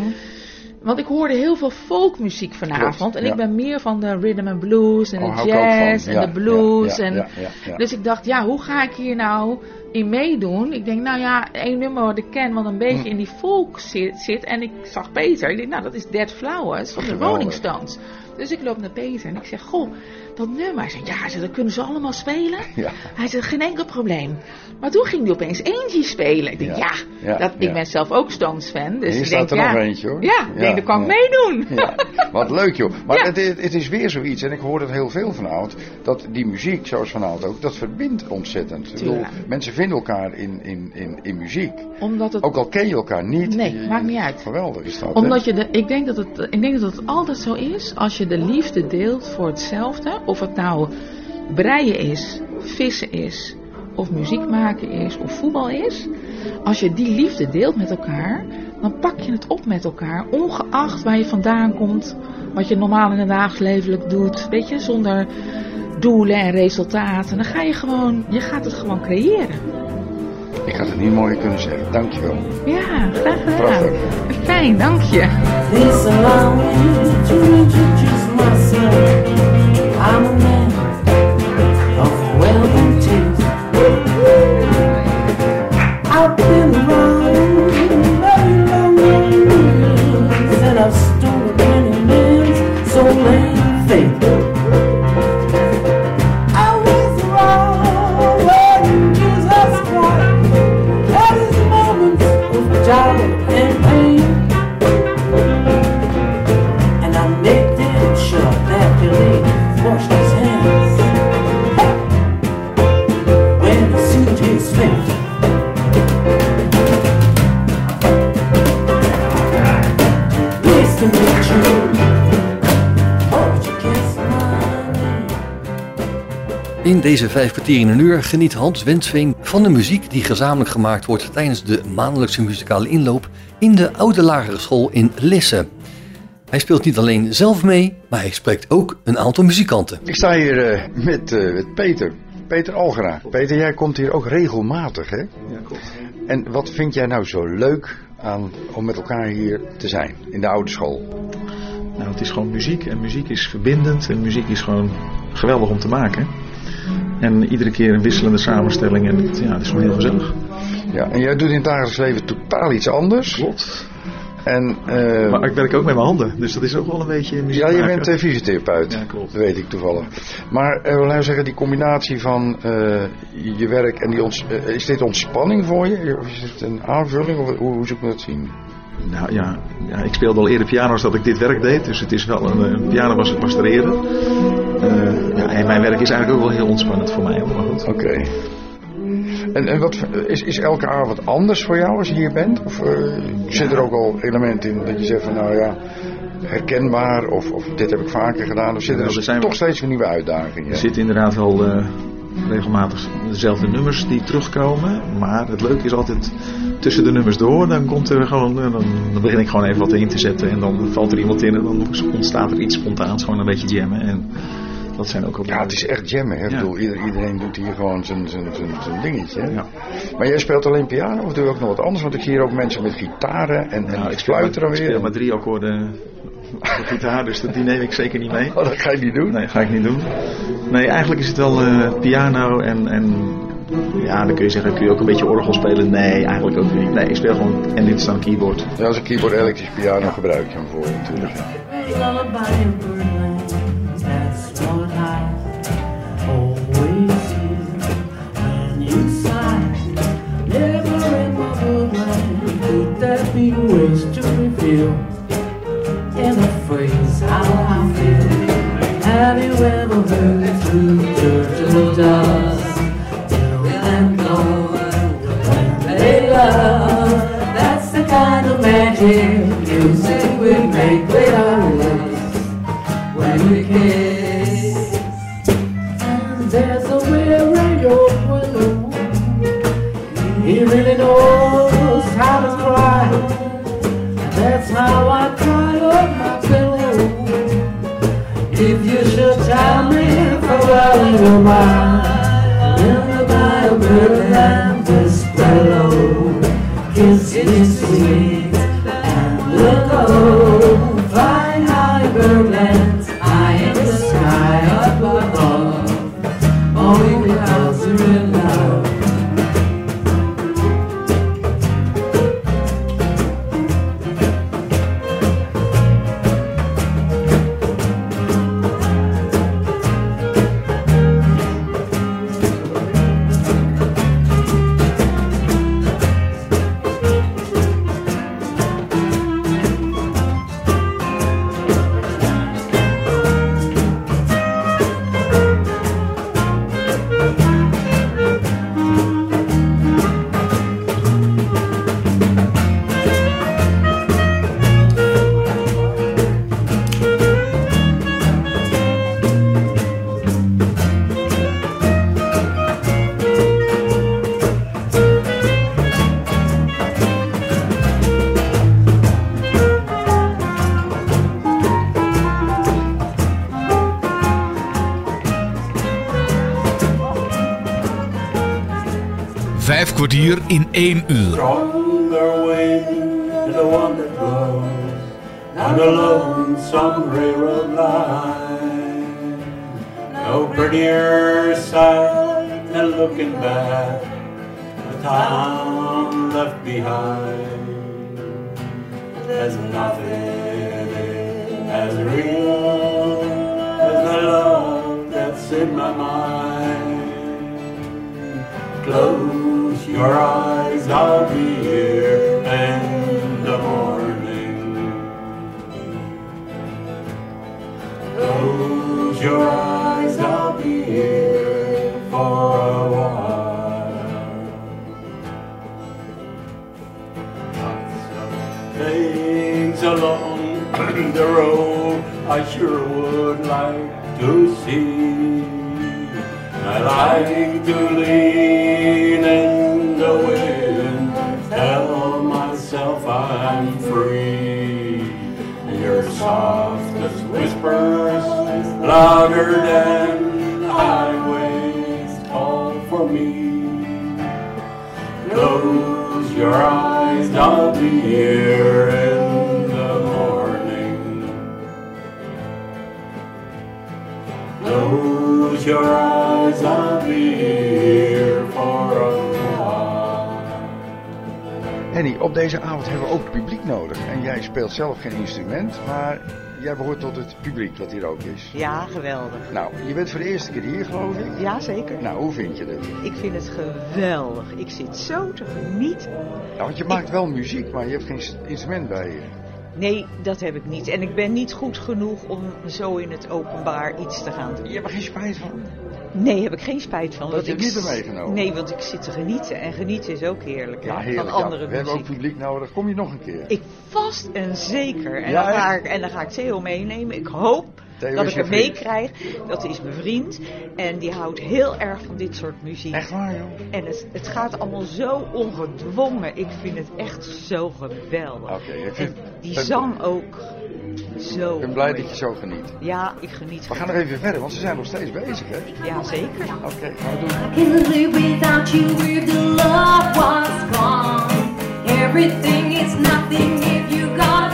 Want ik hoorde heel veel folkmuziek vanavond. Klopt, en ja. ik ben meer van de rhythm and blues en Oh, de van. jazz en Ja, de blues. ja, en. Dus ik dacht, ja, hoe ga ik hier nou in meedoen? Ik denk, nou ja, één nummer wat ik ken, wat een beetje Hm. in die folk zit, zit. En ik zag Peter. Ik denk, nou, dat is Dead Flowers van de. Rolling Stones. Dus ik loop naar Peter en ik zeg, goh, dat nummer. Zegt, ja, zegt, dat kunnen ze allemaal spelen. Ja. Hij zegt, geen enkel probleem. Maar toen ging hij opeens Angie spelen. Ik denk, ja, dat, ik ben zelf ook Stones fan. Dus Hier ik staat denk, er ja, nog eentje, hoor. Ja, ik denk, kan ik meedoen. Ja, wat leuk joh. Maar het, het, is weer zoiets, en ik hoor het heel veel vanavond, dat die muziek, zoals vanavond ook, dat verbindt ontzettend. Ik bedoel, Tuurlijk. mensen vinden elkaar in, in, in, in muziek. Omdat het Ook al ken je elkaar niet. Nee, je- maakt niet uit. Geweldig is dat. hè? Omdat je de, ik, denk dat het, ik denk dat het altijd zo is, als je de liefde deelt voor hetzelfde, of het nou breien is, vissen is, of muziek maken is, of voetbal is. Als je die liefde deelt met elkaar, dan pak je het op met elkaar, ongeacht waar je vandaan komt, wat je normaal in het dagelijks leven doet, weet je, zonder doelen en resultaten. Dan ga je gewoon, je gaat het gewoon creëren. Ik had het niet mooier kunnen zeggen. Dankjewel. Ja, graag gedaan. Prachtig. Fijn, dank je. I'm a man. Deze vijf kwartier in een uur geniet Hans Wensveen van de muziek die gezamenlijk gemaakt wordt tijdens de maandelijkse muzikale inloop in de oude lagere school in Lisse. Hij speelt niet alleen zelf mee, maar hij spreekt ook een aantal muzikanten. Ik sta hier eh, met, eh, met Peter. Peter Algera. Peter, jij komt hier ook regelmatig, hè? Ja, klopt. En wat vind jij nou zo leuk aan om met elkaar hier te zijn in de oude school? Nou, het is gewoon muziek en muziek is verbindend en muziek is gewoon geweldig om te maken. En iedere keer een wisselende samenstelling en het, ja, het is gewoon heel gezellig. Ja, en jij doet in het dagelijks leven totaal iets anders. Klopt. En, eh, Maar ik werk ook met mijn handen, dus dat is ook wel een beetje muziek ja, je bent uh, fysiotherapeut. Ja, klopt. Dat weet ik toevallig. Maar uh, wil nou zeggen, die combinatie van je werk en die ons, is dit ontspanning voor je? Of is het een aanvulling? Of hoe, hoe zou ik dat zien? Nou ja, ja, ik speelde al eerder piano als dat ik dit werk deed. Dus het is wel een, een piano was het er eerder. Uh, ja, en mijn werk is eigenlijk ook wel heel ontspannend voor mij. Oké. Okay. En, en wat, is, is elke avond anders voor jou als je hier bent? Of uh, zit er ook al elementen in dat je zegt van nou ja, herkenbaar of, of dit heb ik vaker gedaan? Of zitten er, er toch steeds weer nieuwe uitdagingen? Er zitten inderdaad wel uh, regelmatig dezelfde nummers die terugkomen. Maar het leuke is altijd tussen de nummers door, dan komt er gewoon, dan, dan begin ik gewoon even wat in te zetten. En dan valt er iemand in en dan ontstaat er iets spontaans, gewoon een beetje jammen. En, dat zijn ook ja, het is echt jammen. Hè? Ja. Ik bedoel, iedereen doet hier gewoon zijn, zijn, zijn, zijn dingetje. Hè? Ja. Maar jij speelt alleen piano of doe je ook nog wat anders? Want ik zie hier ook mensen met gitaren en, en nou, ik fluiten dan weer. Ik speel maar drie akkoorden de gitaar, dus die neem ik zeker niet mee. Oh, dat ga je niet doen? Nee, ga ik niet doen. Nee, eigenlijk is het wel uh, piano en, en Ja, dan kun je zeggen, kun je ook een beetje orgel spelen? Nee, eigenlijk ook niet. Nee, ik speel gewoon en dit is dan een keyboard. Ja, als een keyboard elektrische piano gebruik je hem voor natuurlijk. lullaby in a phrase how I feel. Have you ever heard through turtle dust? Till and when they love, that's the kind of magic music we make with our lips when we kiss. And there's a way old your. He really knows how to cry. That's how I cry. In the Bible and this Kiss me sweet. The lonesome railroad line. No prettier sight than looking back the town left behind. There's nothing as real as the love that's in my mind. Close your eyes, I'll be here in the morning. Close your eyes, I'll be here for a while. Things along the road I sure would like to see. I like to lean in softest whispers, louder than highways, call for me. Close your eyes, I'll be here in the morning. Close your eyes, I'll be op deze avond hebben we ook publiek nodig. En jij speelt zelf geen instrument, maar jij behoort tot het publiek wat hier ook is. Ja, geweldig. Nou, je bent voor de eerste keer hier, geloof ik. Ja, zeker. Nou, hoe vind je het? Ik vind het geweldig. Ik zit zo te genieten. Ja, want je maakt wel muziek, maar je hebt geen instrument bij je. Nee, dat heb ik niet. En ik ben niet goed genoeg om zo in het openbaar iets te gaan doen. Je hebt er geen spijt van? Nee, heb ik geen spijt van. Dat je ik niet hebt meegenomen? Nee, want ik zit te genieten. En genieten is ook heerlijk. Ja, heerlijk. Van ja. andere we hebben ook publiek nodig. Kom je nog een keer? Ik vast en zeker. En, Ja, dan, ga ik, en dan ga ik Theo meenemen. Ik hoop Theo dat ik hem meekrijg. Dat is mijn vriend. En die houdt heel erg van dit soort muziek. Echt waar, joh? En het, het gaat allemaal zo ongedwongen. Ik vind het echt zo geweldig. Oké, ik En die zang ook zo Ik ben blij mooi. dat je zo geniet. Ja, ik geniet. We gaan nog even verder, want ze zijn nog steeds bezig, hè? Ja, zeker. Oké, gaan we doen. live without you if the love was gone. Everything is nothing if you got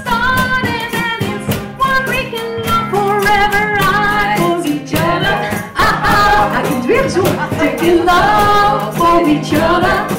starting and it's one we can love forever. I for each other.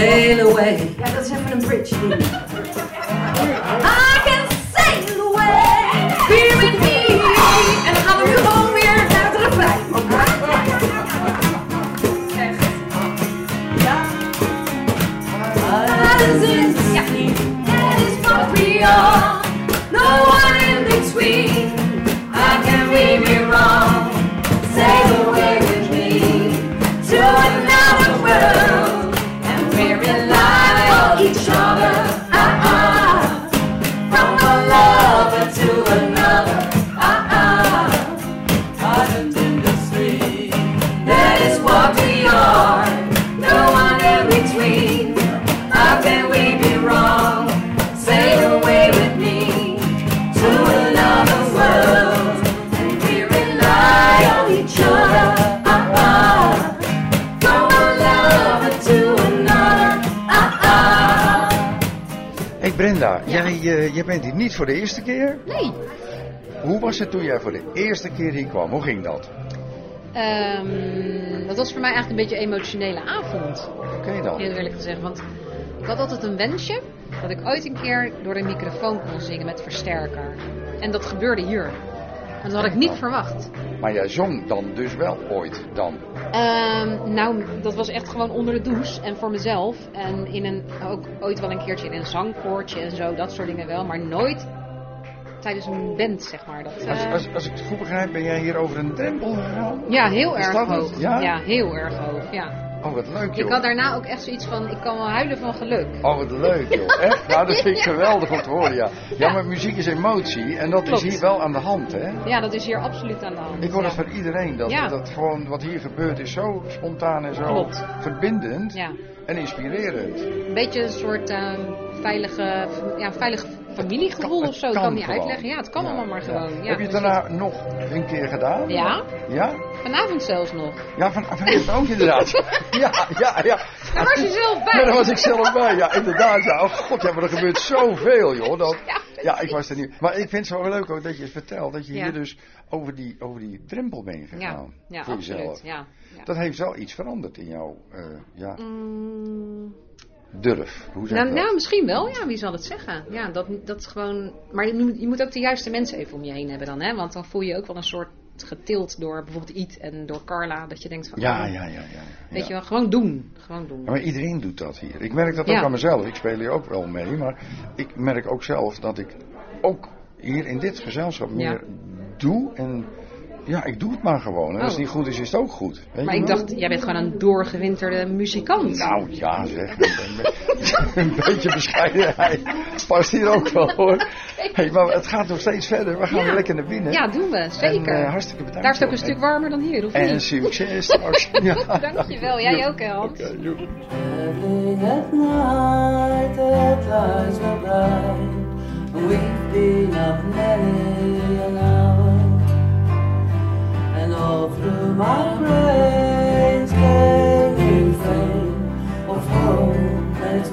Sail away. Ja, dat is even een bridge ding. I can Jij, jij bent hier niet voor de eerste keer. Nee. Hoe was het toen jij voor de eerste keer hier kwam? Hoe ging dat? Ehm, dat was voor mij eigenlijk een beetje een emotionele avond. Oké dan. Heel eerlijk gezegd. Want ik had altijd een wensje dat ik ooit een keer door de microfoon kon zingen met versterker. En dat gebeurde hier. En dat had ik niet verwacht. Maar jij zong dan dus wel ooit dan? Ehm, nou, dat was echt gewoon onder de douche en voor mezelf. En in een, ook ooit wel een keertje in een zangkoortje en zo, dat soort dingen wel. Maar nooit tijdens een band, zeg maar. Dat, Als, eh, als, als ik het goed begrijp, ben jij hier over een drempel gegaan? ja, heel erg hoog. Ja? heel erg hoog, ja. Oh, wat leuk Ik joh. had daarna ook echt zoiets van, ik kan wel huilen van geluk. Oh, wat leuk joh. Echt? Nou, dat vind ik geweldig om te horen, ja. Ja, maar muziek is emotie en dat Klopt. is hier wel aan de hand, hè? Ja, dat is hier absoluut aan de hand. Ik hoor dat ja. van iedereen. Dat, Ja. dat gewoon wat hier gebeurt is zo spontaan en zo Klopt. verbindend Ja. en inspirerend. Een beetje een soort ehm, veilige, ja, veilig familiegevoel of zo. Ik kan kan niet gewoon. uitleggen. Ja, het kan allemaal maar gewoon. Ja, Heb je het precies. daarna nog een keer gedaan? Ja, Ja? vanavond zelfs nog. Ja, van, vanavond ook inderdaad. ja, ja, ja. Daar was je zelf bij. Ja, daar was ik zelf bij. Ja, inderdaad. Ja. Oh god, ja, maar er gebeurt zoveel, joh. Dat, ja, ik was er niet. Maar ik vind het zo leuk ook dat je het vertelt. Dat je Ja. hier dus over die, over die drempel bent gegaan. ja voor absoluut. jezelf. Ja, ja. Dat heeft wel iets veranderd in jouw eh, ja, Mm, durf. Hoe zeg nou, dat? nou, misschien wel. Ja, wie zal het zeggen? Ja, dat, dat is gewoon... Maar je moet, je moet ook de juiste mensen even om je heen hebben dan, hè? Want dan voel je ook wel een soort getild door bijvoorbeeld Iet en door Carla. Dat je denkt van... Ja, oh, ja, ja, ja. Weet je wel, gewoon doen. Gewoon doen. Ja, maar iedereen doet dat hier. Ik merk dat Ja. ook aan mezelf. Ik speel hier ook wel mee. Maar ik merk ook zelf dat ik ook hier in dit gezelschap meer doe. En ja, ik doe het maar gewoon. En als het Oh. niet goed is, is het ook goed. Weet Maar ik wel? dacht, jij bent gewoon een doorgewinterde muzikant. Nou ja, zeg. een beetje bescheidenheid past hier ook wel hoor. Hey, maar het gaat nog steeds verder. We gaan Ja. lekker naar binnen. Ja, doen we. Zeker. En, eh, hartstikke bedankt. Daar is het ook een stuk warmer dan hier, of En niet? succes straks. ja. Dankjewel. Jij ook, Hans. Living at night, the clouds are bright. We've been up many an hour, and all through my brains of hope and its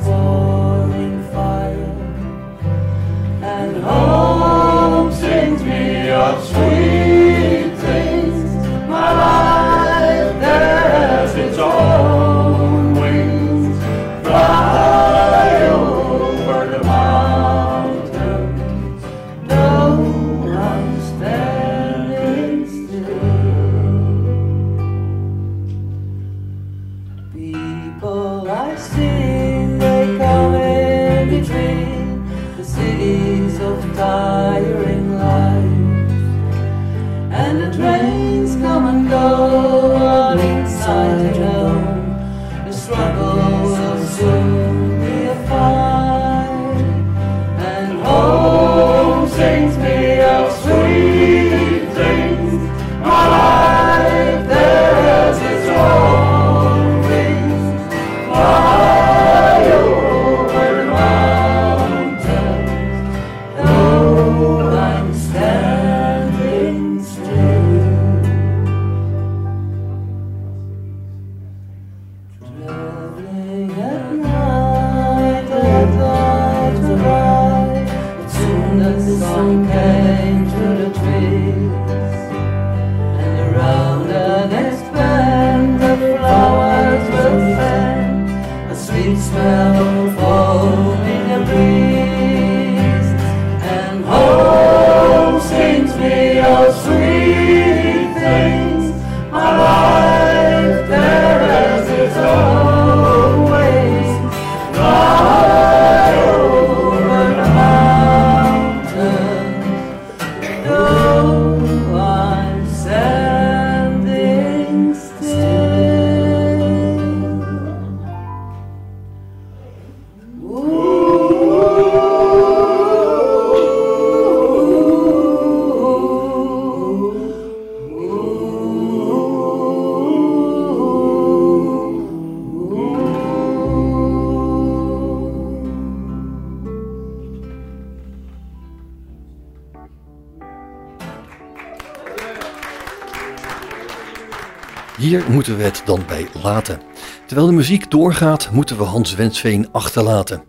moeten we het dan bij laten. Terwijl de muziek doorgaat, moeten we Hans Wensveen achterlaten.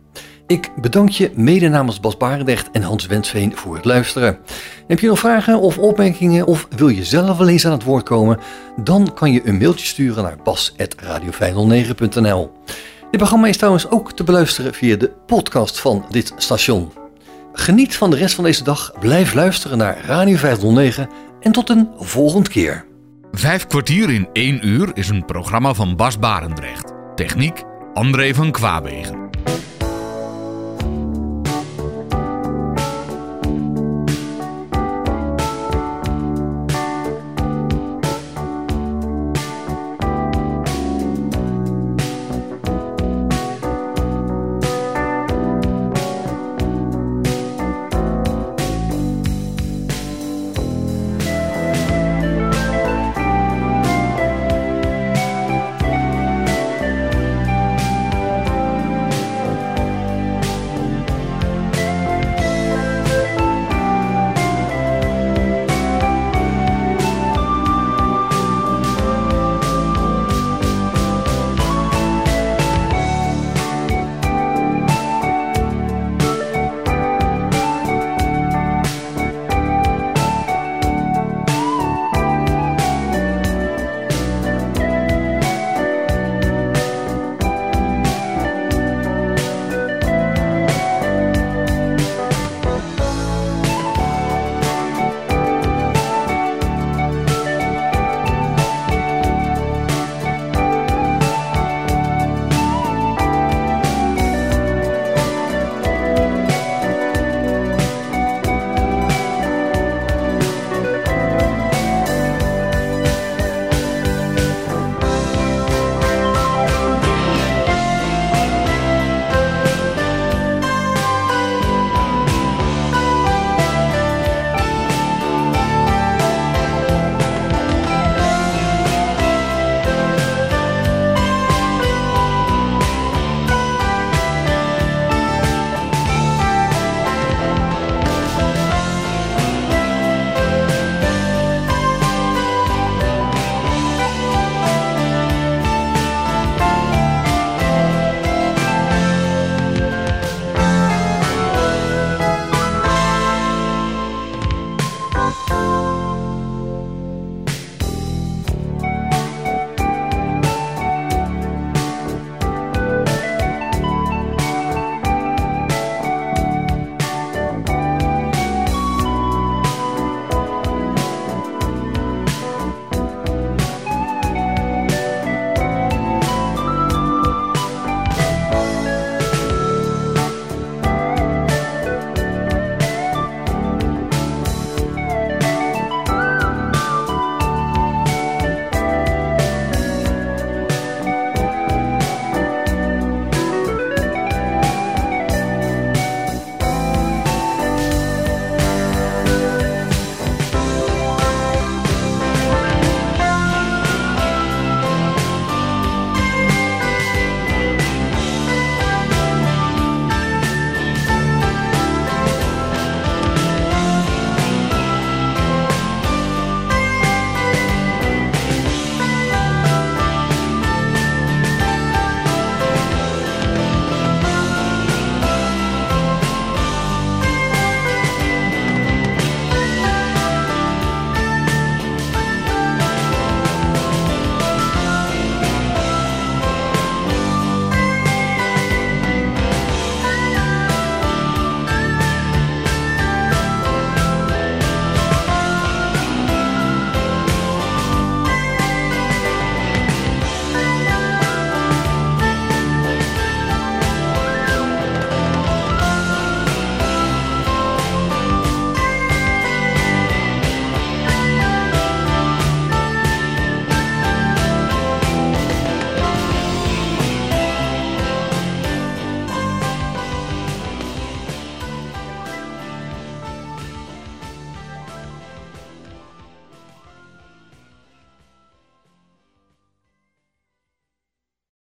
Ik bedank je mede namens Bas Barendrecht en Hans Wensveen voor het luisteren. Heb je nog vragen of opmerkingen of wil je zelf wel eens aan het woord komen? Dan kan je een mailtje sturen naar bas.radio509.nl Dit programma is trouwens ook te beluisteren via de podcast van dit station. Geniet van de rest van deze dag, blijf luisteren naar Radio 509 en tot een volgende keer. Vijf kwartier in één uur is een programma van Bas Barendrecht. Techniek André van Kwaabegen.